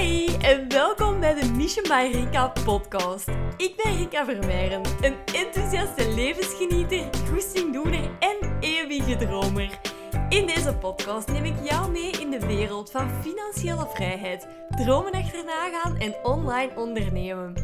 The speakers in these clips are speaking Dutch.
Hi en welkom bij de Mission by Rika podcast. Ik ben Rika Vermeijren, een enthousiaste levensgenieter, goestingdoener en eeuwige dromer. In deze podcast neem ik jou mee in de wereld van financiële vrijheid, dromen achterna gaan en online ondernemen.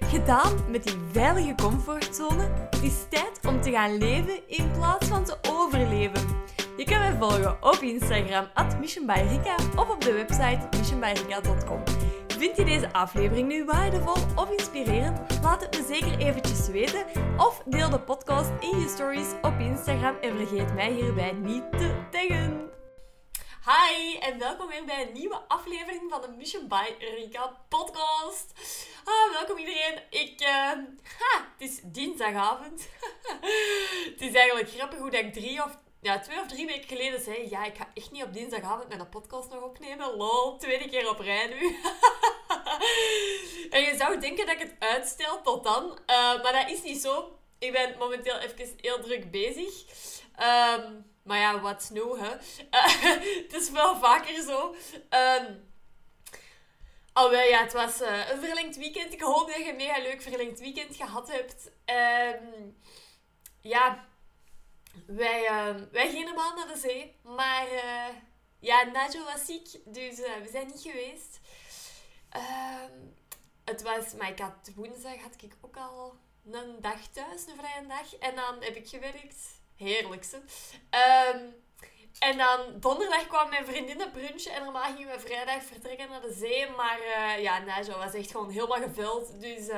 Gedaan met die veilige comfortzone, het is tijd om te gaan leven in plaats van te overleven. Je kan mij volgen op Instagram, at missionbyrika, of op de website missionbyrika.com. Vind je deze aflevering nu waardevol of inspirerend? Laat het me zeker eventjes weten. Of deel de podcast in je stories op Instagram en vergeet mij hierbij niet te taggen. Hi en welkom weer bij een nieuwe aflevering van de Mission by Rika podcast. Ah, welkom iedereen. Ik, ha, het is dinsdagavond. het is eigenlijk grappig hoe dat ik drie of ja, twee of drie weken geleden zei ja, ik ga echt niet op dinsdagavond mijn podcast nog opnemen. Lol, tweede keer op rij nu. en je zou denken dat ik het uitstel tot dan. Uh, maar dat is niet zo. Ik ben momenteel even heel druk bezig. Um, maar ja, wat new, hè. Het is wel vaker zo. Um, Alweer, ja, het was uh, een verlengd weekend. Ik hoop dat je een mega leuk verlengd weekend gehad hebt. Um, ja, wij, uh, wij gingen normaal naar de zee, maar uh, ja, Najo was ziek, dus uh, we zijn niet geweest. Uh, het was, maar ik had woensdag had ik ook al een dag thuis, een vrije dag. En dan heb ik gewerkt. Heerlijk, ze. Um, en dan donderdag kwam mijn vriendinnen brunchen en normaal gingen we vrijdag vertrekken naar de zee. Maar uh, ja, Najo was echt gewoon helemaal gevuld. Dus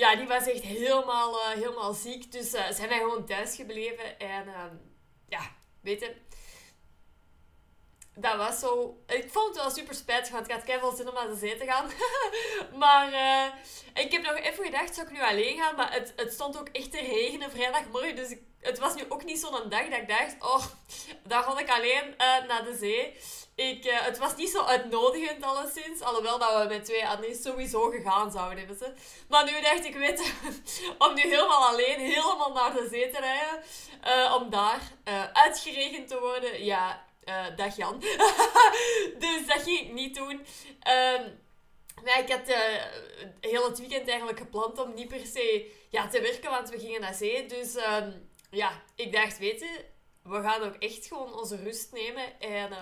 ja, die was echt helemaal, uh, helemaal ziek. Dus uh, zijn wij gewoon thuis gebleven. En uh, ja, weet je, dat was zo... Ik vond het wel super want ik had keihard zin om naar de zee te gaan. maar ik heb nog even gedacht, zou ik nu alleen gaan? Maar het, het stond ook echt te regenen vrijdagmorgen. Dus het was nu ook niet zo'n dag dat ik dacht, oh, dan ga ik alleen naar de zee. Ik, uh, het was niet zo uitnodigend alleszins. Alhoewel dat we met twee Annie's sowieso gegaan zouden hebben. Maar nu dacht ik, weet om nu helemaal alleen helemaal naar de zee te rijden. Om daar uitgeregend te worden. Ja, dag Jan. dus dat ging ik niet doen. Um, maar ik had heel het weekend eigenlijk gepland om niet per se ja, te werken, want we gingen naar zee. Dus um, ja, ik dacht, weet je, we gaan ook echt gewoon onze rust nemen. En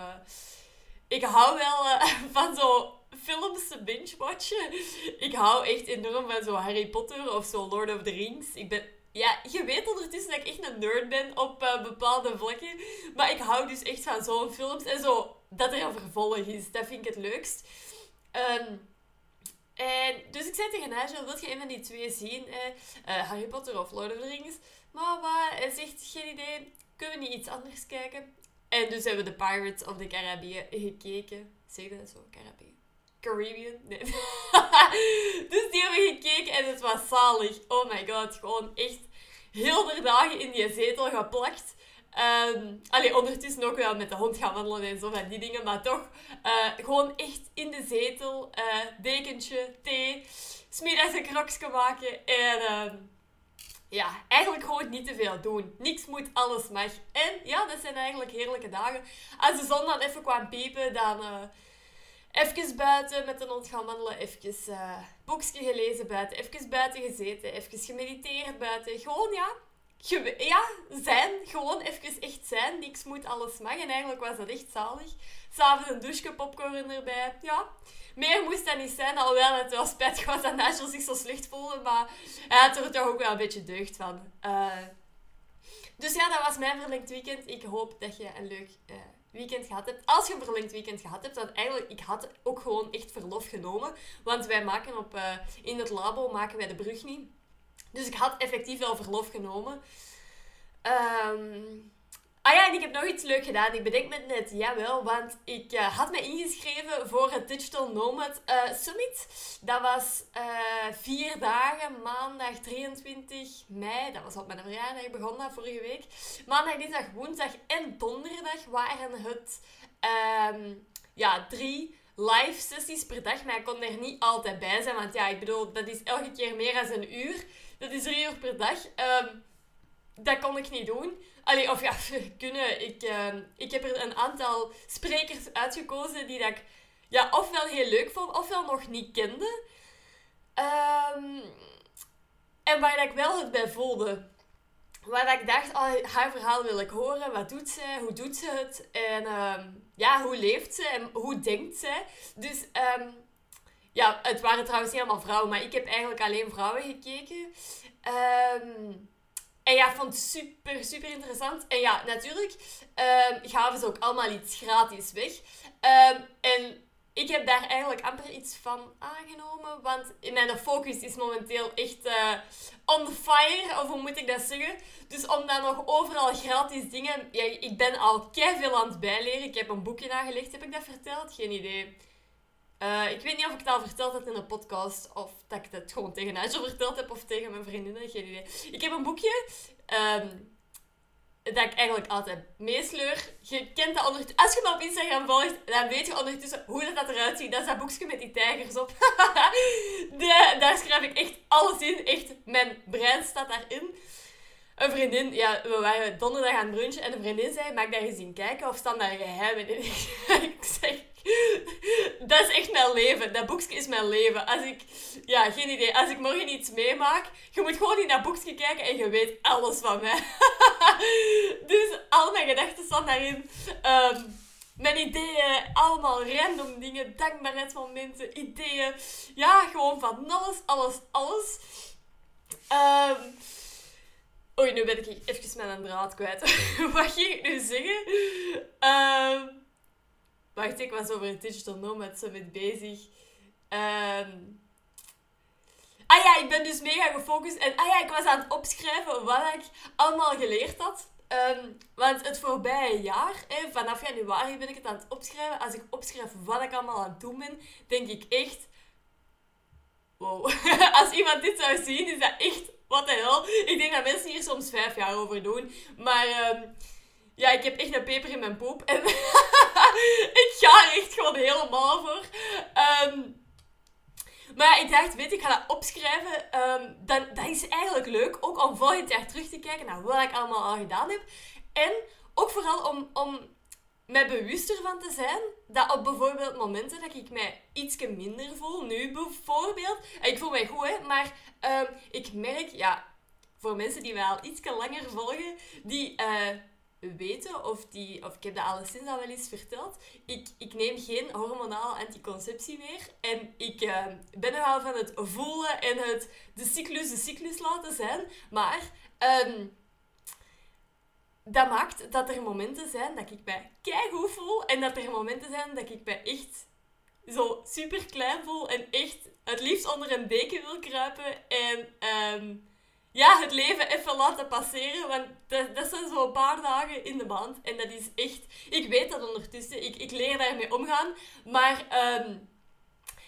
ik hou wel uh, van zo films te binge-watchen. Ik hou echt enorm van zo Harry Potter of zo Lord of the Rings. Ik ben... Ja, je weet ondertussen dat ik echt een nerd ben op uh, bepaalde vlakken. Maar ik hou dus echt van zo'n films. En zo, dat er een vervolg is. Dat vind ik het leukst. Um, en, dus ik zei tegen Nigel, wil je een van die twee zien? Eh, Harry Potter of Lord of the Rings? Hij zegt, geen idee. Kunnen we niet iets anders kijken? En dus hebben we de Pirates of the Caribbean gekeken. Zeg dat zo? Caribbean? Caribbean? Nee. dus die hebben we gekeken en het was zalig. Oh my god, gewoon echt heel de dagen in die zetel geplakt. Um, allee, ondertussen ook wel met de hond gaan wandelen en zo van die dingen. Maar toch, uh, gewoon echt in de zetel. Uh, dekentje, thee. Smiddags een krokje maken. En... Uh, ja, eigenlijk gewoon niet te veel doen. Niks moet, alles mag. En ja, dat zijn eigenlijk heerlijke dagen. Als de zon dan even kwam piepen, dan uh, even buiten met de hond wandelen. Even uh, boekje gelezen buiten. Even buiten gezeten. Even gemediteerd buiten. Gewoon ja, ja, zijn. Gewoon even echt zijn. Niks moet, alles mag. En eigenlijk was dat echt zalig. S'avonds een douche, popcorn erbij. Ja, meer moest dat niet zijn. Alhoewel het wel spijtig was dat Nigel zich zo slecht voelde. Maar hij had er toch ook wel een beetje deugd van. Uh, dus ja, dat was mijn verlengd weekend. Ik hoop dat je een leuk uh, weekend gehad hebt. Als je een verlengd weekend gehad hebt, want eigenlijk, ik had ook gewoon echt verlof genomen. Want wij maken op, uh, in het labo maken wij de brug niet. Dus ik had effectief wel verlof genomen. Um, Ah ja, en ik heb nog iets leuk gedaan. Ik bedenk me net, jawel, want ik uh, had me ingeschreven voor het Digital Nomad uh, Summit. Dat was uh, vier dagen, maandag 23 mei. Dat was op mijn verjaardag, begon dat vorige week. Maandag, dinsdag, woensdag en donderdag waren het um, ja, drie live sessies per dag. Maar ik kon er niet altijd bij zijn, want ja, ik bedoel, dat is elke keer meer dan een uur. Dat is drie uur per dag. Um, dat kon ik niet doen. Allee, of ja, kunnen. Ik, uh, ik heb er een aantal sprekers uitgekozen die dat ik ja, ofwel heel leuk vond, ofwel nog niet kende. Ehm, en waar ik wel het bij voelde. Waar ik dacht, oh, haar verhaal wil ik horen. Wat doet ze? Hoe doet ze het? En ehm, ja, hoe leeft ze? En hoe denkt ze? Dus ja, het waren trouwens helemaal vrouwen. Maar ik heb eigenlijk alleen vrouwen gekeken. En ja, vond het super, super interessant. En ja, natuurlijk gaven ze ook allemaal iets gratis weg. en ik heb daar eigenlijk amper iets van aangenomen. Want mijn focus is momenteel echt uh, on fire. Of hoe moet ik dat zeggen? Dus om dan nog overal gratis dingen... Ja, ik ben al veel aan het bijleren. Ik heb een boekje nagelegd. Heb ik dat verteld? Geen idee. Uh, ik weet niet of ik het al verteld heb in een podcast. Of dat ik het gewoon tegen Nigel verteld heb. Of tegen mijn vriendinnen. Geen idee. Ik heb een boekje. Um, dat ik eigenlijk altijd meesleur. Je kent dat ondertussen. Als je me op Instagram volgt, dan weet je ondertussen hoe dat, dat eruit ziet. Dat is dat boekje met die tijgers op. de, daar schrijf ik echt alles in. Echt, mijn brein staat daarin. Een vriendin, ja, we waren donderdag aan het en een vriendin zei, mag ik daar eens in kijken of staan daar geheimen in? ik zeg, dat is echt mijn leven. Dat boekje is mijn leven. Als ik, ja, geen idee. Als ik morgen iets meemaak, je moet gewoon in dat boekje kijken en je weet alles van mij. dus al mijn gedachten staan daarin. Um, mijn ideeën, allemaal random dingen, dankbaarheidsmomenten, ideeën. Ja, gewoon van alles, alles, alles. Um, Oei, nu ben ik even mijn draad kwijt. Wat ging ik nu zeggen? Um, Wacht, ik was over Digital Nomad Summit bezig. Um... Ah ja, ik ben dus mega gefocust. En ah ja, ik was aan het opschrijven wat ik allemaal geleerd had. Um, want het voorbije jaar, hè, vanaf januari ben ik het aan het opschrijven. Als ik opschrijf wat ik allemaal aan het doen ben, denk ik echt... Wow. Als iemand dit zou zien, is dat echt... Wat de hel. Ik denk dat mensen hier soms vijf jaar over doen. Maar... Um, ja, ik heb echt een peper in mijn poep. En ik ga er echt gewoon helemaal voor. Um, maar ik dacht, weet ik ga dat opschrijven. Um, dan, dat is eigenlijk leuk. Ook om volgend jaar terug te kijken naar wat ik allemaal al gedaan heb. En ook vooral om, om mij bewuster van te zijn. Dat op bijvoorbeeld momenten dat ik mij iets minder voel. Nu bijvoorbeeld. Ik voel mij goed, hè. Maar um, ik merk, ja... Voor mensen die mij al iets langer volgen. Die... Uh, weten, of, die, of ik heb dat alleszins al wel eens verteld, ik, ik neem geen hormonale anticonceptie meer. En ik uh, ben nogal van het voelen en het de cyclus de cyclus laten zijn. Maar um, dat maakt dat er momenten zijn dat ik mij keigoed voel. En dat er momenten zijn dat ik mij echt zo super klein voel. En echt het liefst onder een deken wil kruipen. En... Um, ja, het leven even laten passeren. Want dat, dat zijn zo'n paar dagen in de maand. En dat is echt... Ik weet dat ondertussen. Ik, ik leer daarmee omgaan. Maar um,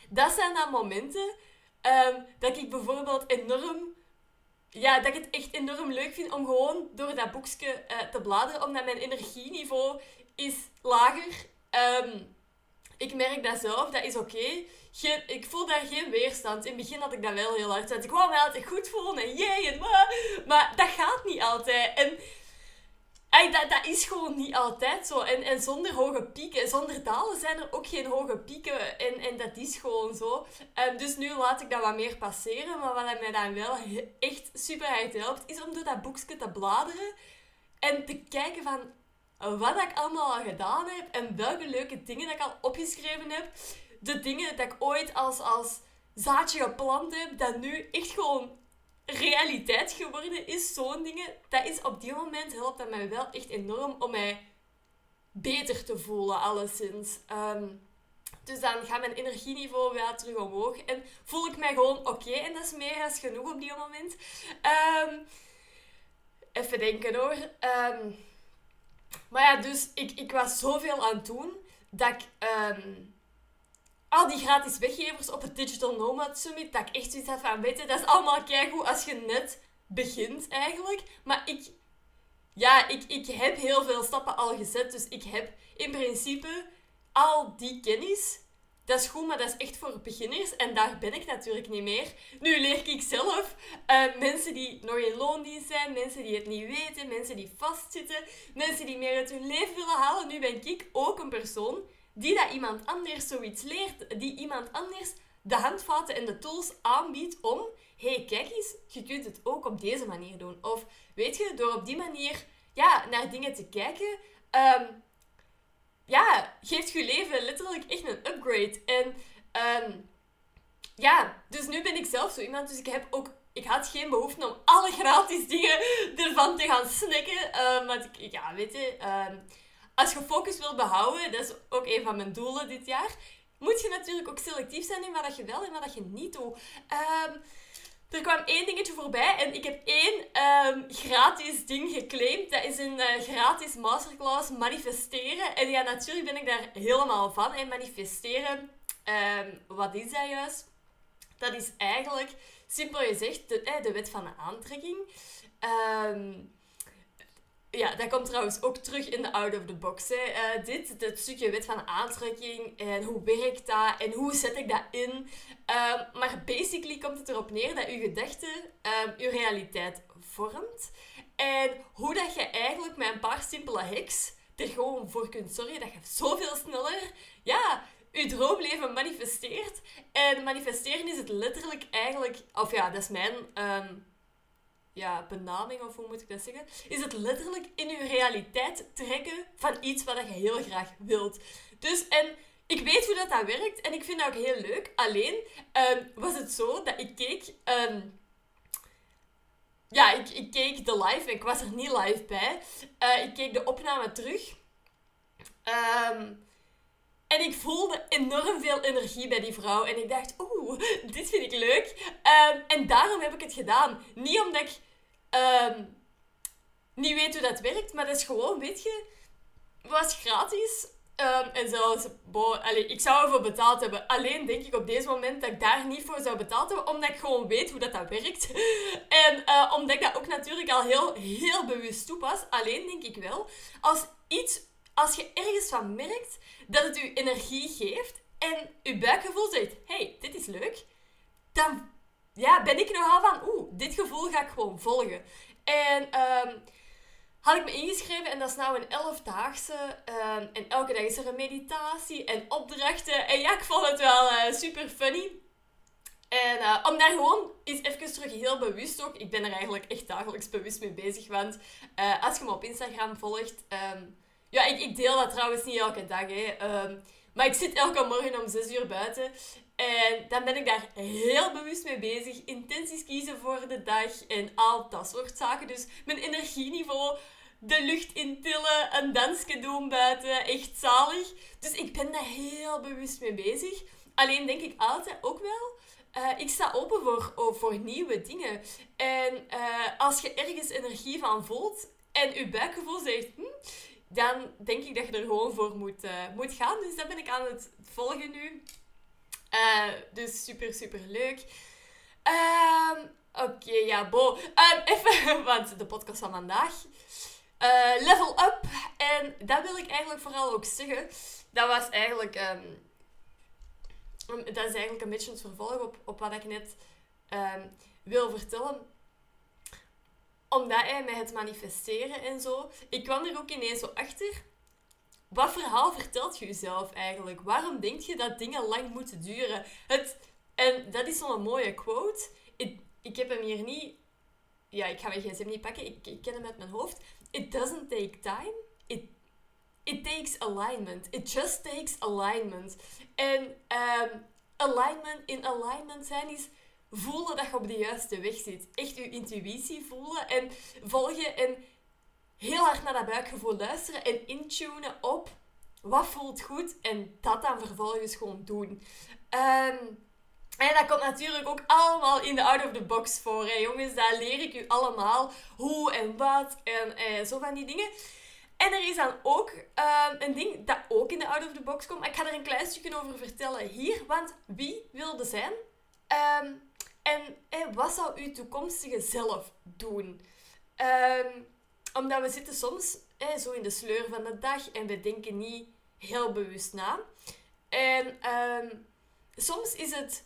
dat zijn dan momenten um, dat ik bijvoorbeeld enorm... Ja, dat ik het echt enorm leuk vind om gewoon door dat boekje uh, te bladeren. Omdat mijn energieniveau is lager. Um, ik merk dat zelf. Dat is oké ik voel daar geen weerstand. In het begin had ik dat wel heel hard. Ik wou altijd goed voelen en jee en maar. Maar dat gaat niet altijd. En dat, dat is gewoon niet altijd zo. En, en zonder hoge pieken, zonder dalen zijn er ook geen hoge pieken. En, en dat is gewoon zo. Um, dus nu laat ik dat wat meer passeren. Maar wat mij dan wel echt super hard helpt, is om door dat boekje te bladeren. En te kijken van wat ik allemaal al gedaan heb. En welke leuke dingen dat ik al opgeschreven heb de dingen dat ik ooit als, als zaadje geplant heb, dat nu echt gewoon realiteit geworden is, zo'n dingen, dat is op die moment helpt dat mij wel echt enorm om mij beter te voelen, alleszins. Um, dus dan gaat mijn energieniveau weer terug omhoog en voel ik mij gewoon oké en dat is meer dan genoeg op die moment. Um, even denken hoor. Um, maar ja, dus ik, ik was zoveel aan het doen dat ik al die gratis weggevers op het Digital Nomad Summit, dat ik echt zoiets had van, weet je, dat is allemaal keigoed als je net begint eigenlijk. Maar ik, ja, ik, ik heb heel veel stappen al gezet, dus ik heb in principe al die kennis. Dat is goed, maar dat is echt voor beginners. En daar ben ik natuurlijk niet meer. Nu leer ik zelf uh, mensen die nog in loondienst zijn, mensen die het niet weten, mensen die vastzitten, mensen die meer uit hun leven willen halen. Nu ben ik ook een persoon die dat iemand anders zoiets leert, die iemand anders de handvaten en de tools aanbiedt om, hey, kijk eens, je kunt het ook op deze manier doen. Of weet je, door op die manier ja, naar dingen te kijken, um, ja, geeft je leven letterlijk echt een upgrade. En um, ja, dus nu ben ik zelf zo iemand, dus ik heb ook ik had geen behoefte om alle gratis dingen ervan te gaan snacken. Um, want ik, ja, weet je, als je focus wil behouden, dat is ook een van mijn doelen dit jaar, moet je natuurlijk ook selectief zijn in wat je wel en wat je niet doet. Um, er kwam één dingetje voorbij en ik heb één um, gratis ding geclaimd. Dat is een uh, gratis masterclass manifesteren. En ja, natuurlijk ben ik daar helemaal van. En manifesteren, um, wat is dat juist? Dat is eigenlijk, simpel gezegd, de, eh, de wet van de aantrekking. Um, ja, dat komt trouwens ook terug in de out of the box. Hè. Uh, dit, het stukje wet van aantrekking en hoe werkt dat en hoe zet ik dat in. Um, maar basically komt het erop neer dat je gedachte um, je realiteit vormt. En hoe dat je eigenlijk met een paar simpele hacks er gewoon voor kunt zorgen dat je zoveel sneller ja, je droomleven manifesteert. En manifesteren is het letterlijk eigenlijk, of ja, dat is mijn um, ja, benaming, of hoe moet ik dat zeggen, is het letterlijk in je realiteit trekken van iets wat je heel graag wilt. Dus, en ik weet hoe dat, dat werkt en ik vind dat ook heel leuk. Alleen um, was het zo dat ik keek. Um, ja, ik, ik keek de live ik was er niet live bij. Uh, ik keek de opname terug. Um, en ik voelde enorm veel energie bij die vrouw. En ik dacht, oeh, dit vind ik leuk. En daarom heb ik het gedaan. Niet omdat ik um, niet weet hoe dat werkt, maar dat is gewoon, weet je, was gratis. Um, en zelfs, bo, ik zou ervoor betaald hebben. Alleen denk ik op deze moment dat ik daar niet voor zou betaald hebben, omdat ik gewoon weet hoe dat, dat werkt. en uh, omdat ik dat ook natuurlijk al heel, heel bewust toepas. Alleen denk ik wel, als iets, als je ergens van merkt dat het je energie geeft en je buikgevoel zegt, hey, dit is leuk, dan ja, ben ik nogal van, oeh, dit gevoel ga ik gewoon volgen. En um, had ik me ingeschreven en dat is nou een elfdaagse. Um, en elke dag is er een meditatie en opdrachten. En ja, ik vond het wel uh, super funny. En uh, om daar gewoon eens even terug heel bewust ook, ik ben er eigenlijk echt dagelijks bewust mee bezig, want uh, als je me op Instagram volgt, um, ja, ik, ik, deel dat trouwens niet elke dag, hè. Maar ik zit elke morgen om 6 uur buiten en dan ben ik daar heel bewust mee bezig. Intenties kiezen voor de dag en al dat soort zaken. Dus mijn energieniveau, de lucht intillen, een dansje doen buiten. Echt zalig. Dus ik ben daar heel bewust mee bezig. Alleen denk ik altijd ook wel... Uh, ik sta open voor, oh, voor nieuwe dingen. En uh, als je ergens energie van voelt en je buikgevoel zegt... Hm, dan denk ik dat je er gewoon voor moet, uh, moet gaan. Dus dat ben ik aan het volgen nu. Uh, dus super, super leuk. Um, Oké, ja, bo. Um, even, want de podcast van vandaag. Uh, level up. En dat wil ik eigenlijk vooral ook zeggen. Dat was eigenlijk... Um, dat is eigenlijk een beetje het vervolg op, op wat ik net wil vertellen omdat hij met het manifesteren en zo, ik kwam er ook ineens zo achter wat verhaal vertelt je jezelf eigenlijk? Waarom denk je dat dingen lang moeten duren? Het, en dat is zo'n mooie quote. Ik, ik heb hem hier niet... Ja, ik ga mijn gsm niet pakken. Ik, ik ken hem uit mijn hoofd. It doesn't take time. It, it takes alignment. It just takes alignment. En um, alignment, in alignment zijn is voelen dat je op de juiste weg zit. Echt je intuïtie voelen en volgen. En heel hard naar dat buikgevoel luisteren en intunen op wat voelt goed en dat dan vervolgens gewoon doen. Um, en dat komt natuurlijk ook allemaal in de out of the box voor. Hè, jongens, daar leer ik u allemaal hoe en wat en eh, zo van die dingen. En er is dan ook um, een ding dat ook in de out of the box komt. Ik ga er een klein stukje over vertellen hier. Want wie wilde zijn? Um, en eh, wat zou uw toekomstige zelf doen? Um, omdat we zitten soms zo in de sleur van de dag en we denken niet heel bewust na. En um, soms is het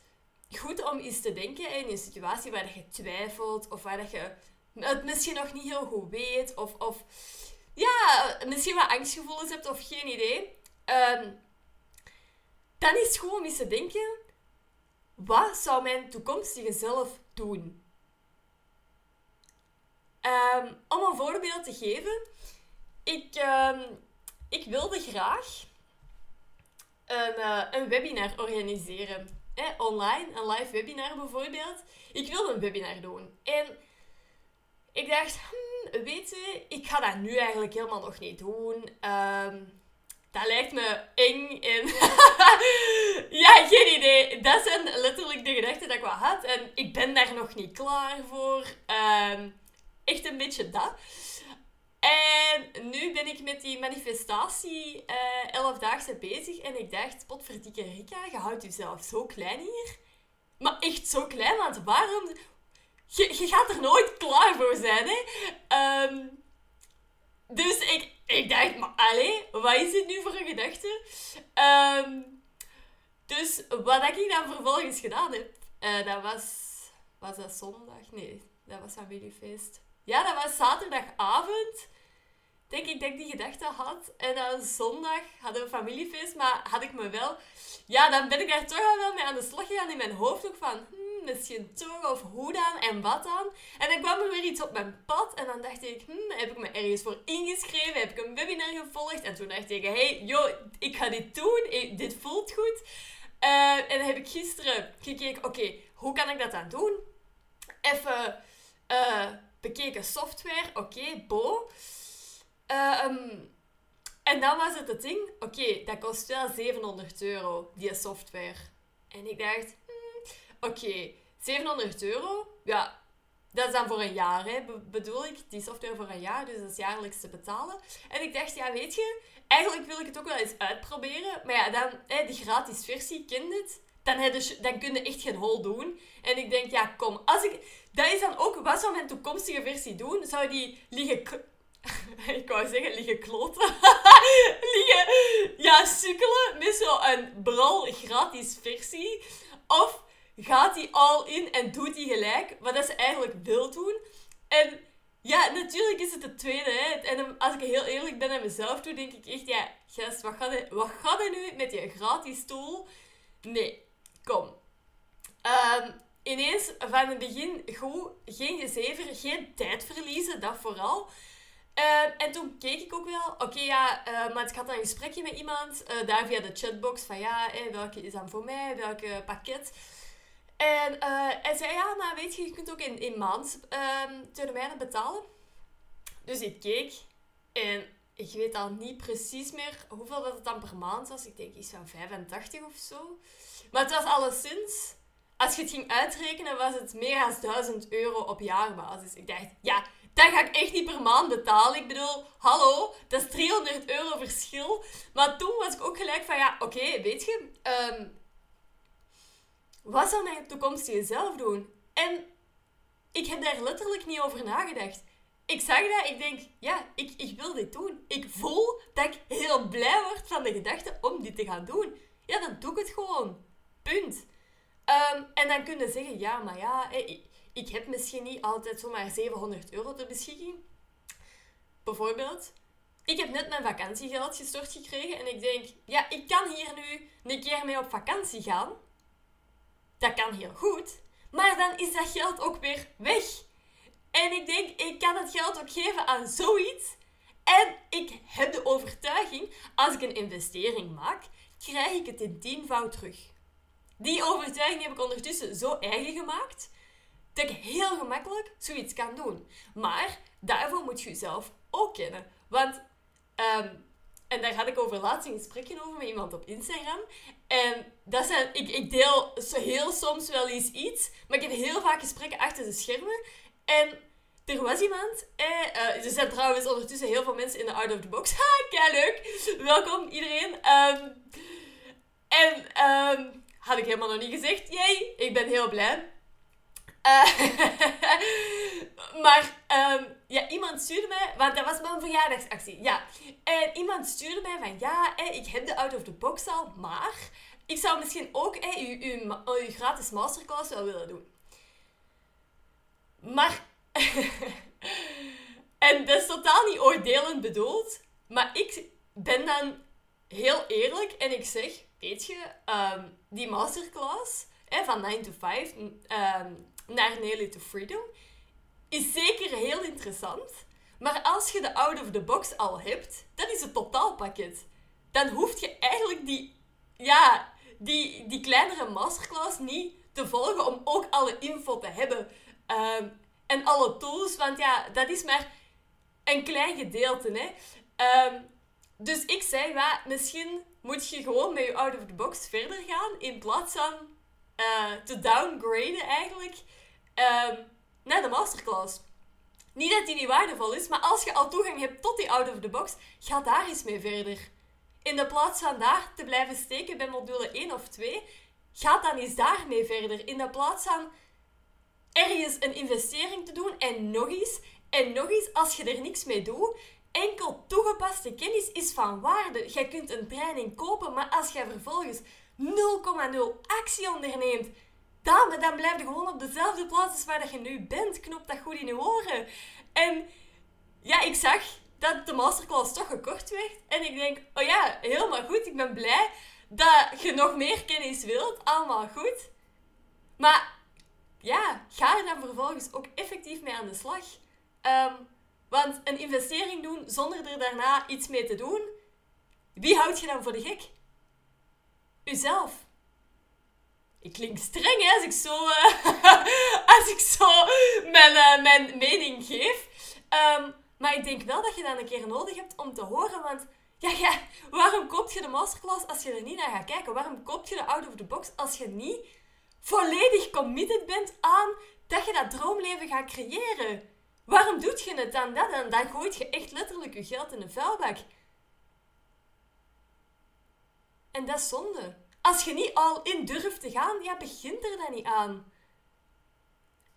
goed om eens te denken in een situatie waar je twijfelt of waar je het misschien nog niet heel goed weet of, of ja, misschien wat angstgevoelens hebt of geen idee. Um, dan is het gewoon eens te denken, wat zou mijn toekomstige zelf doen? Ehm, om een voorbeeld te geven, ik, ehm, ik wilde graag een, uh, een webinar organiseren. online, een live webinar bijvoorbeeld. Ik wilde een webinar doen. En ik dacht, hmm, weet je, ik ga dat nu eigenlijk helemaal nog niet doen. Um, dat lijkt me eng en... ja, geen idee. Dat zijn letterlijk de gedachten dat ik wel had. En ik ben daar nog niet klaar voor. Um, echt een beetje dat. En nu ben ik met die manifestatie uh, 11-daagse bezig. En ik dacht, potverdikke Rika, je houdt jezelf zo klein hier. Maar echt zo klein, want waarom... Je, je gaat er nooit klaar voor zijn, hè. Um, dus ik, ik dacht, maar allee, wat is dit nu voor een gedachte? Um, dus wat ik dan vervolgens gedaan heb, uh, dat was... Was dat zondag? Nee, dat was familiefeest. Ja, dat was zaterdagavond. Denk ik dat ik die gedachte had. En dan zondag hadden we familiefeest, maar had ik me wel... Ja, dan ben ik daar toch wel mee aan de slag gegaan in mijn hoofd ook van... Hmm, misschien toch, of hoe dan, en wat dan? En dan kwam er weer iets op mijn pad. En dan dacht ik, hmm, heb ik me ergens voor ingeschreven? Heb ik een webinar gevolgd? En toen dacht ik, hey, joh, ik ga dit doen. dit voelt goed. Uh, en dan heb ik gisteren gekeken, oké, hoe kan ik dat dan doen? Even... Uh, bekeken software, oké, bo. Ehm, en dan was het het ding, oké, dat kost wel 700 euro, die software. En ik dacht, hmm, oké, 700 euro, ja, dat is dan voor een jaar, hè, bedoel ik, die software voor een jaar, dus dat is jaarlijks te betalen. En ik dacht, ja, weet je, eigenlijk wil ik het ook wel eens uitproberen, maar ja, dan, hè, die gratis versie, kent het? Dan, je, dan kun je echt geen hol doen. En ik denk, ja, kom. Als ik, dat is dan ook, wat zou mijn toekomstige versie doen? Zou die liggen... ik wou zeggen, liggen kloten. liggen, ja, sukkelen met zo'n bral gratis versie. Of gaat die all in en doet die gelijk wat ze eigenlijk wil doen. En ja, natuurlijk is het het tweede. Hè. En als ik heel eerlijk ben aan mezelf toe, denk ik echt, ja, gast, wat gaat er, nu met je gratis tool? Nee, Kom. Um, ineens van het begin goed, geen gezever, geen tijd verliezen, dat vooral. Uh, en toen keek ik ook wel, oké ja, uh, maar ik had dan een gesprekje met iemand, uh, daar via de chatbox, van ja, welke is dan voor mij, welke pakket. En hij zei, ja, maar weet je, je kunt ook in, in maand ehm, termijnen betalen. Dus ik keek en ik weet al niet precies meer hoeveel dat het dan per maand was. Ik denk iets van 85 of zo. Maar het was alleszins, als je het ging uitrekenen, was het meer dan 1000 euro op jaarbasis. Ik dacht, ja, dat ga ik echt niet per maand betalen. Ik bedoel, hallo, dat is 300 euro verschil. Maar toen was ik ook gelijk van, ja, oké, weet je, um, wat zou mijn toekomstige zelf doen? En ik heb daar letterlijk niet over nagedacht. Ik zag dat, ik denk, ja, ik, ik wil dit doen. Ik voel dat ik heel blij word van de gedachte om dit te gaan doen. Ja, dan doe ik het gewoon. Punt. Ehm, en dan kun je zeggen, ja, maar ja, ik, ik heb misschien niet altijd zomaar 700 euro ter beschikking. Bijvoorbeeld. Ik heb net mijn vakantiegeld gestort gekregen en ik denk, ja, ik kan hier nu een keer mee op vakantie gaan. Dat kan heel goed. Maar dan is dat geld ook weer weg. En ik denk, ik kan het geld ook geven aan zoiets. En ik heb de overtuiging, als ik een investering maak, krijg ik het in tienvoud terug. Die overtuiging heb ik ondertussen zo eigen gemaakt dat ik heel gemakkelijk zoiets kan doen. Maar daarvoor moet je jezelf ook kennen. Want, um, en daar had ik over laatst een gesprekje over met iemand op Instagram. En dat zijn, ik, ik deel heel soms wel eens iets, maar ik heb heel vaak gesprekken achter de schermen. En er was iemand, eh, uh, er zijn trouwens ondertussen heel veel mensen in de Out of the Box. Ha, leuk! Welkom iedereen. Um, en um, had ik helemaal nog niet gezegd. Jee, ik ben heel blij. Uh, maar um, ja, iemand stuurde mij, want dat was mijn verjaardagsactie. Ja, en iemand stuurde mij van ja, ik heb de out of the box al, maar ik zou misschien ook uw, uw, uw gratis masterclass wel willen doen. Maar, en dat is totaal niet oordelend bedoeld, maar ik ben dan heel eerlijk en ik zeg, weet je, ehm, die masterclass van 9 to 5 ehm, naar Nearly to Freedom is zeker heel interessant. Maar als je de out of the box al hebt, dat is het totaalpakket. Dan hoef je eigenlijk die, ja, die, die kleinere masterclass niet te volgen om ook alle info te hebben. Ehm, en alle tools, want ja, dat is maar een klein gedeelte. Hè. Dus ik zei, ja, misschien moet je gewoon met je out of the box verder gaan in plaats van uh, te downgraden eigenlijk uh, naar de masterclass. Niet dat die niet waardevol is, maar als je al toegang hebt tot die out of the box, ga daar eens mee verder. In de plaats van daar te blijven steken bij module 1 of 2, ga dan eens daarmee verder. In de plaats van ergens een investering te doen en nog eens en nog eens, als je er niks mee doet, enkel toegepaste kennis is van waarde. Jij kunt een training kopen, maar als jij vervolgens 0,0 actie onderneemt, dan, blijf je gewoon op dezelfde plaats waar je nu bent. Knop dat goed in je oren. En ja, ik zag dat de masterclass toch gekort werd. En ik denk, oh ja, helemaal goed. Ik ben blij dat je nog meer kennis wilt. Allemaal goed. Maar ja, ga er dan vervolgens ook effectief mee aan de slag. Ehm, want een investering doen zonder er daarna iets mee te doen, wie houd je dan voor de gek? Uzelf. Ik klink streng hè, als ik zo, uh, als ik zo mijn, uh, mijn mening geef. Um, maar ik denk wel dat je dat een keer nodig hebt om te horen. Want ja, ja, waarom koop je de masterclass als je er niet naar gaat kijken? Waarom koop je de out of the box als je niet volledig committed bent aan dat je dat droomleven gaat creëren? Waarom doet je het dan dat? En dan gooit je echt letterlijk je geld in een vuilbak. En dat is zonde. Als je niet al in durft te gaan, ja, begint er dan niet aan.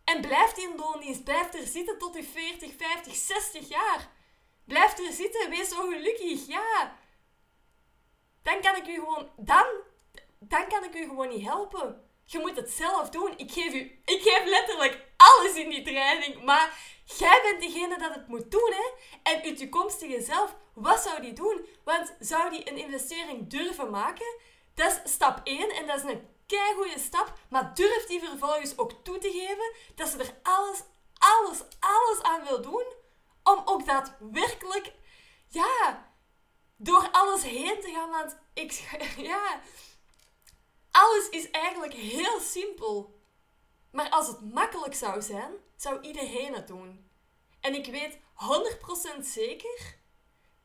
En blijft in loondienst, blijf er zitten tot je 40, 50, 60 jaar. Blijf er zitten, wees ongelukkig, ja. Dan kan ik u gewoon, dan, dan kan ik u gewoon niet helpen. Je moet het zelf doen. Ik geef u, ik geef letterlijk alles in die training, maar jij bent degene dat het moet doen, hè. En uw toekomstige zelf, wat zou die doen? Want zou die een investering durven maken? Dat is stap 1 en dat is een goede stap, maar durft die vervolgens ook toe te geven dat ze er alles, alles, alles aan wil doen om ook daadwerkelijk, ja, door alles heen te gaan. Want ik, ja, alles is eigenlijk heel simpel. Maar als het makkelijk zou zijn, zou iedereen het doen. En ik weet 100% zeker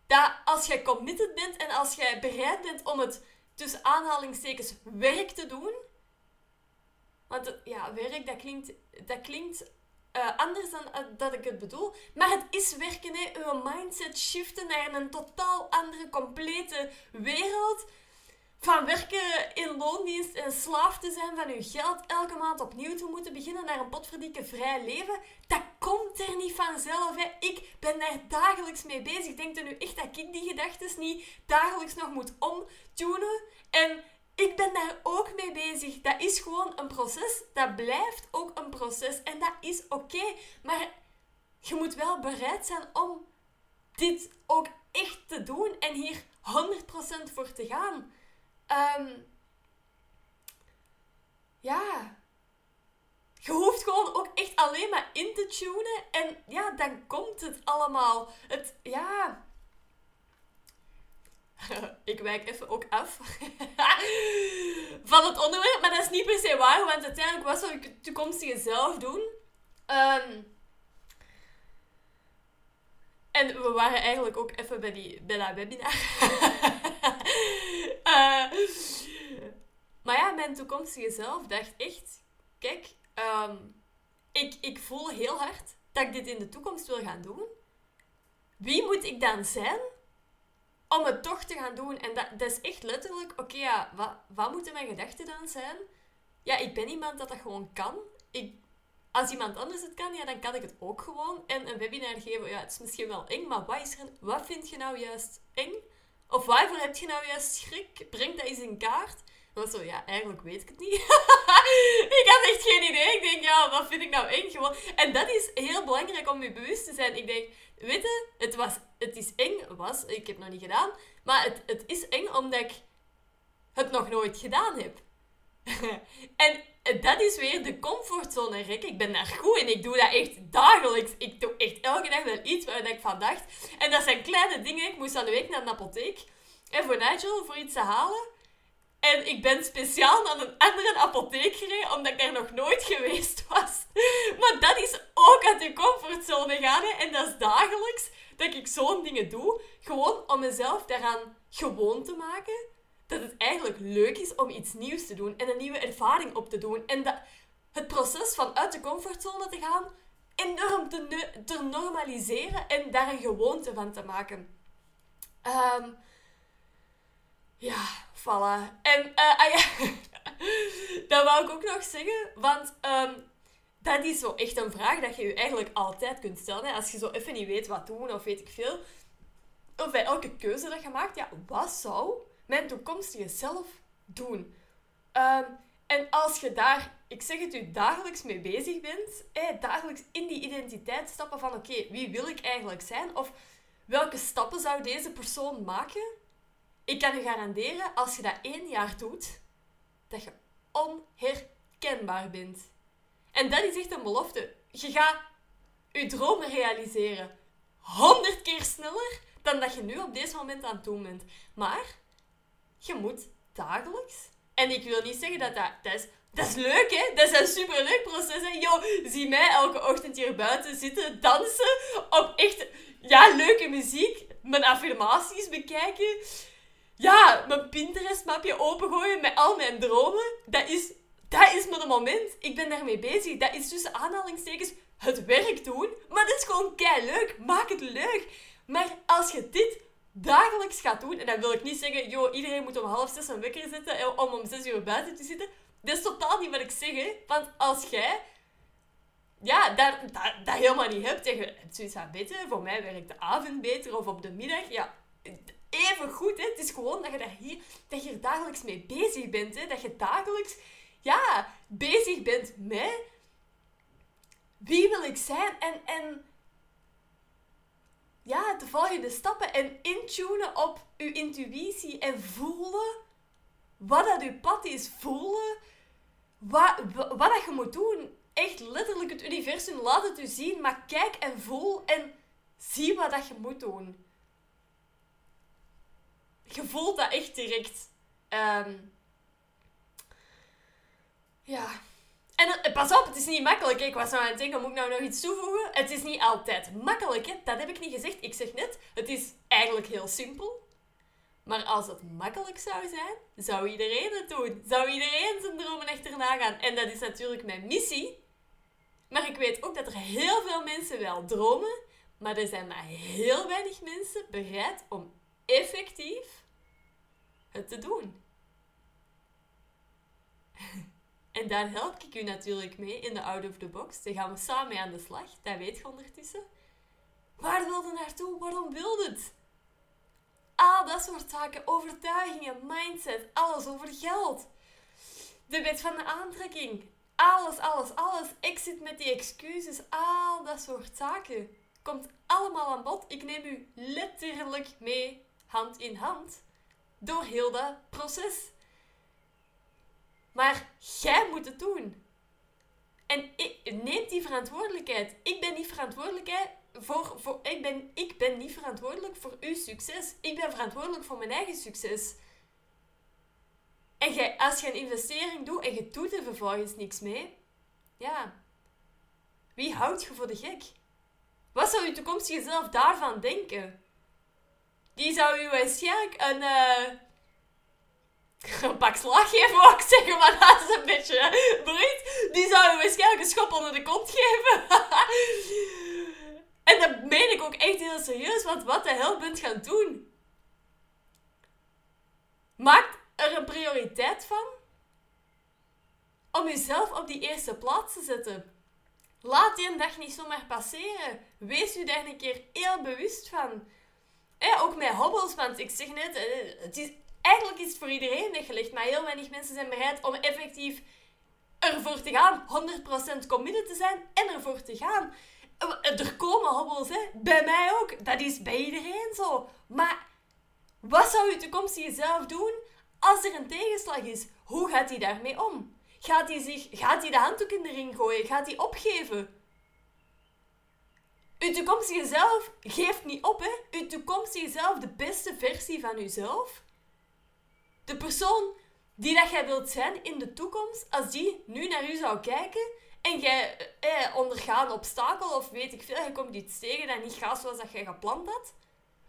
dat als jij committed bent en als jij bereid bent om het tussen aanhalingstekens werk te doen. Want ja, werk, dat klinkt, dat klinkt uh, anders dan uh, dat ik het bedoel. Maar het is werken, hè. Uw mindset shiften naar een totaal andere, complete wereld. Van werken in loondienst en slaaf te zijn van uw geld, elke maand opnieuw te moeten beginnen naar een potverdikke vrij leven, dat komt er niet vanzelf. Hè. Ik ben daar dagelijks mee bezig. Denkt u nu echt dat ik die gedachten niet dagelijks nog moet omtunen? En ik ben daar ook mee bezig. Dat is gewoon een proces. Dat blijft ook een proces. En dat is oké. Maar je moet wel bereid zijn om dit ook echt te doen en hier 100% voor te gaan. Um, ja. Je hoeft gewoon ook echt alleen maar in te tunen. En ja, dan komt het allemaal. Het, ja. ik wijk even ook af van het onderwerp, maar dat is niet per se waar, want uiteindelijk wat zou ik toekomstige zelf doen? Um, en we waren eigenlijk ook even bij, die, bij dat webinar. maar ja, mijn toekomstige zelf dacht echt... Kijk, um, ik, ik voel heel hard dat ik dit in de toekomst wil gaan doen. Wie moet ik dan zijn om het toch te gaan doen? En dat, is echt letterlijk... Oké, ja, wat, wat moeten mijn gedachten dan zijn? Ja, ik ben iemand dat dat gewoon kan. Ik als iemand anders het kan, ja, dan kan ik het ook gewoon. En een webinar geven, ja, het is misschien wel eng, maar wat, is wat vind je nou juist eng? Of waarvoor heb je nou juist schrik? Breng dat eens in kaart. Was zo, ja, eigenlijk weet ik het niet. ik had echt geen idee. Ik denk, ja, wat vind ik nou eng? Gewoon. En dat is heel belangrijk om je bewust te zijn. Ik denk, weet het, was, het is eng, was, ik heb het nog niet gedaan. Maar het, het is eng omdat ik het nog nooit gedaan heb. en dat is weer de comfortzone, Rick. Ik ben daar goed in. Ik doe dat echt dagelijks. Ik doe echt elke dag wel iets waar ik van dacht. En dat zijn kleine dingen. Ik moest aan de week naar de apotheek. En voor Nigel, voor iets te halen. En ik ben speciaal naar een andere apotheek gereden, omdat ik daar nog nooit geweest was. Maar dat is ook uit de comfortzone gaan. En dat is dagelijks dat ik zo'n dingen doe. Gewoon om mezelf daaraan gewoon te maken. Dat het eigenlijk leuk is om iets nieuws te doen en een nieuwe ervaring op te doen. En dat het proces van uit de comfortzone te gaan enorm te, normaliseren en daar een gewoonte van te maken. Um, ja, voilà. En uh, ah ja, dat wou ik ook nog zeggen, want um, dat is zo echt een vraag dat je je eigenlijk altijd kunt stellen. Hè? Als je zo even niet weet wat doen of weet ik veel. Of bij elke keuze dat je maakt, ja, wat zou mijn toekomstige zelf doen? Um, en als je daar, ik zeg het u, dagelijks mee bezig bent, hè, dagelijks in die identiteit stappen van oké, wie wil ik eigenlijk zijn? Of welke stappen zou deze persoon maken? Ik kan je garanderen, als je dat één jaar doet, dat je onherkenbaar bent. En dat is echt een belofte. Je gaat je dromen realiseren. Honderd keer sneller dan dat je nu op deze moment aan het doen bent. Maar je moet dagelijks. En ik wil niet zeggen dat dat, dat is. Dat is leuk, hè? Dat is een superleuk proces, hè? Zie mij elke ochtend hier buiten zitten, dansen, op echt, ja, leuke muziek, mijn affirmaties bekijken ja, mijn Pinterest-mapje opengooien met al mijn dromen. Dat is, dat is mijn moment. Ik ben daarmee bezig. Dat is tussen aanhalingstekens het werk doen. Maar dat is gewoon kei leuk. Maak het leuk. Maar als je dit dagelijks gaat doen, en dan wil ik niet zeggen, joh, iedereen moet om half zes een wekker zetten om om zes uur buiten te zitten. Dat is totaal niet wat ik zeg, hè. Want als jij ja, dat, dat, helemaal niet hebt, en je hebt zoiets van, beter, voor mij werkt de avond beter of op de middag, ja, even goed. Hè? Het is gewoon dat je, daar hier, dat je dagelijks mee bezig bent. Hè? Dat je dagelijks ja, bezig bent met wie wil ik zijn en, en ja, de volgende stappen en intunen op je intuïtie en voelen wat dat je pad is. Voelen wat, wat, dat je moet doen. Echt letterlijk het universum laat het u zien, maar kijk en voel en zie wat dat je moet doen je voelt dat echt direct. Um, ja. En pas op, het is niet makkelijk. Ik was nou aan het denken, moet ik nou nog iets toevoegen? Het is niet altijd makkelijk, dat heb ik niet gezegd. Ik zeg net, het is eigenlijk heel simpel. Maar als het makkelijk zou zijn, zou iedereen het doen. Zou iedereen zijn dromen achterna gaan. En dat is natuurlijk mijn missie. Maar ik weet ook dat er heel veel mensen wel dromen, maar er zijn maar heel weinig mensen bereid om effectief het te doen. En daar help ik u natuurlijk mee in de Out of the Box. Daar gaan we samen mee aan de slag. Dat weet je ondertussen. Waar wil je naartoe? Waarom wil het? Al dat soort zaken, overtuigingen, mindset, alles over geld. De wet van de aantrekking. Alles, alles, alles. Exit met die excuses. Al dat soort zaken. Komt allemaal aan bod. Ik neem u letterlijk mee, hand in hand door heel dat proces. Maar jij moet het doen. En ik, neem die verantwoordelijkheid. Ik ben niet verantwoordelijk voor, voor, ik, ben, ik ben niet verantwoordelijk voor uw succes. Ik ben verantwoordelijk voor mijn eigen succes. En jij, als je een investering doet en je doet er vervolgens niks mee, ja, wie houdt je voor de gek? Wat zou je toekomstige zelf daarvan denken? Die zou u waarschijnlijk een, uh, een pak slag geven, wou ik zeggen, maar dat is een beetje breed. Die zou u waarschijnlijk een schop onder de kont geven. en dat meen ik ook echt heel serieus, want wat de hel bent gaan doen? Maak er een prioriteit van om jezelf op die eerste plaats te zetten. Laat die een dag niet zomaar passeren. Wees u daar een keer heel bewust van. Ook met hobbels, want ik zeg net, eh, het is, eigenlijk is het voor iedereen weggelegd, maar heel weinig mensen zijn bereid om effectief ervoor te gaan, 100% committed te zijn en ervoor te gaan. Eh, er komen hobbels, hè. bij mij ook. Dat is bij iedereen zo. Maar wat zou je toekomstige zelf doen Als er een tegenslag is, hoe gaat hij daarmee om? Gaat hij, zich, gaat hij de handdoek in de ring gooien? Gaat hij opgeven? Uw toekomstige zelf geeft niet op, hè? Uw toekomstige zelf, de beste versie van uzelf. De persoon die dat jij wilt zijn in de toekomst, als die nu naar u zou kijken en jij eh, ondergaat een obstakel of weet ik veel, je komt iets tegen dat niet gaat zoals dat jij gepland had.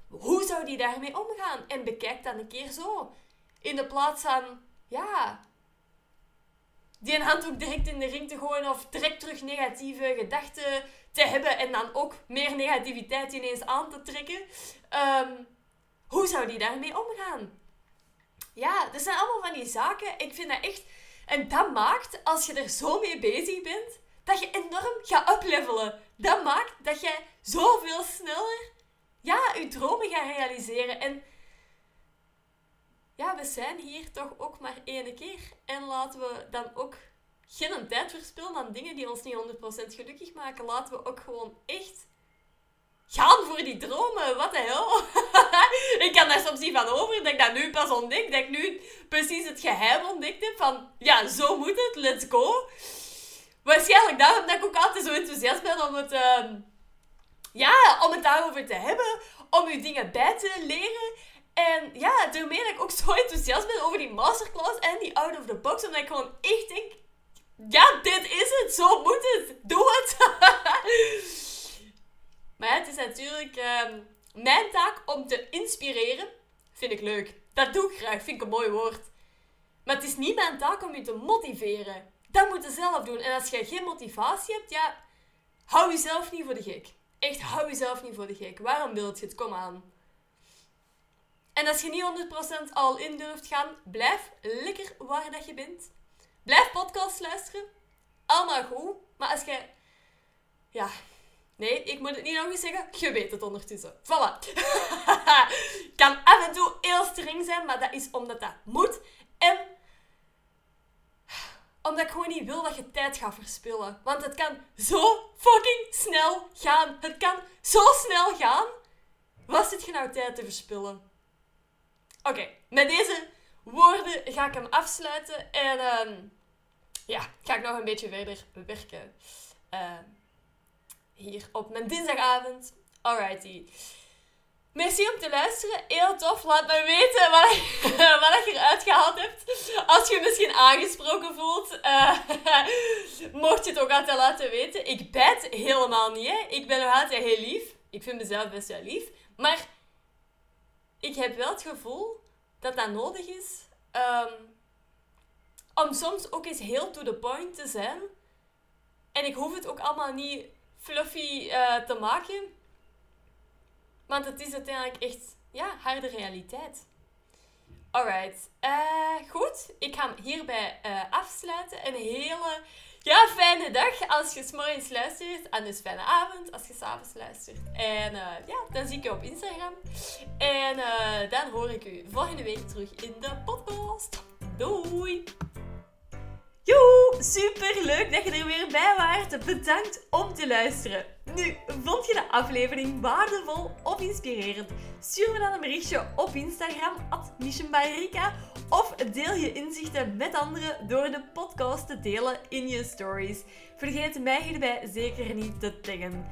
Hoe zou die daarmee omgaan? En bekijk dan een keer zo. In de plaats van, ja, die een handdoek direct in de ring te gooien of direct terug negatieve gedachten te hebben en dan ook meer negativiteit ineens aan te trekken. Ehm, hoe zou die daarmee omgaan? Ja, dat zijn allemaal van die zaken. Ik vind dat echt... En dat maakt, als je er zo mee bezig bent, dat je enorm gaat uplevelen. Dat maakt dat jij zoveel sneller ja, je dromen gaat realiseren. En ja, we zijn hier toch ook maar één keer. En laten we dan ook geen tijd verspillen aan dingen die ons niet 100% gelukkig maken. Laten we ook gewoon echt gaan voor die dromen. Wat de hel? ik kan daar soms niet van over dat ik dat nu pas ontdek. Dat ik nu precies het geheim ontdekt heb van... Ja, zo moet het. Let's go. Waarschijnlijk daarom dat ik ook altijd zo enthousiast ben om het... Uh, ja, om het daarover te hebben. Om je dingen bij te leren. En ja, daarmee dat ik ook zo enthousiast ben over die masterclass en die out of the box. Omdat ik gewoon echt denk... Ja, dit is het. Zo moet het. Doe het. maar het is natuurlijk uh, mijn taak om te inspireren. Vind ik leuk. Dat doe ik graag. Vind ik een mooi woord. Maar het is niet mijn taak om je te motiveren. Dat moet je zelf doen. En als je geen motivatie hebt, ja, hou jezelf niet voor de gek. Echt, hou jezelf niet voor de gek. Waarom wilt je het? Kom aan. En als je niet 100% al in durft gaan, blijf lekker waar dat je bent. Blijf podcast luisteren. Allemaal goed. Maar als je... Ja... Nee, ik moet het niet nog eens zeggen. Je weet het ondertussen. Voilà. kan af en toe heel streng zijn, maar dat is omdat dat moet. En omdat ik gewoon niet wil dat je tijd gaat verspillen. Want het kan zo fucking snel gaan. Het kan zo snel gaan. Wat zit je nou tijd te verspillen? Oké, met deze woorden ga ik hem afsluiten. En um, ja, ga ik nog een beetje verder werken. Uh, hier op mijn dinsdagavond. Alrighty. Merci om te luisteren. Heel tof. Laat me weten wat, wat je eruit gehaald hebt. Als je, misschien aangesproken voelt. Uh, mocht je het ook altijd laten weten. Ik bijt helemaal niet. Hè. Ik ben nog altijd heel lief. Ik vind mezelf best wel lief. Maar ik heb wel het gevoel dat dat nodig is. Um, om soms ook eens heel to the point te zijn. En ik hoef het ook allemaal niet fluffy uh, te maken. Want het is uiteindelijk echt, ja, harde realiteit. Alright. Uh, goed, ik ga hem hierbij uh, afsluiten. Een hele ja, fijne dag als je s'morgens luistert. En dus fijne avond als je s'avonds luistert. En ja, dan zie ik je op Instagram. En dan hoor ik u volgende week terug in de podcast. Doei! Joe, super leuk dat je er weer bij waart. Bedankt om te luisteren. Nu, vond je de aflevering waardevol of inspirerend? Stuur me dan een berichtje op Instagram, at of deel je inzichten met anderen door de podcast te delen in je stories. Vergeet mij hierbij zeker niet te taggen.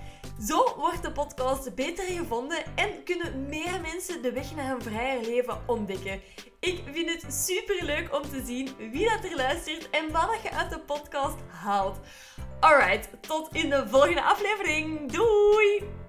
Zo wordt de podcast beter gevonden en kunnen meer mensen de weg naar een vrijer leven ontdekken. Ik vind het super leuk om te zien wie dat er luistert en wat je uit de podcast haalt. Alright, tot in de volgende aflevering. Doei!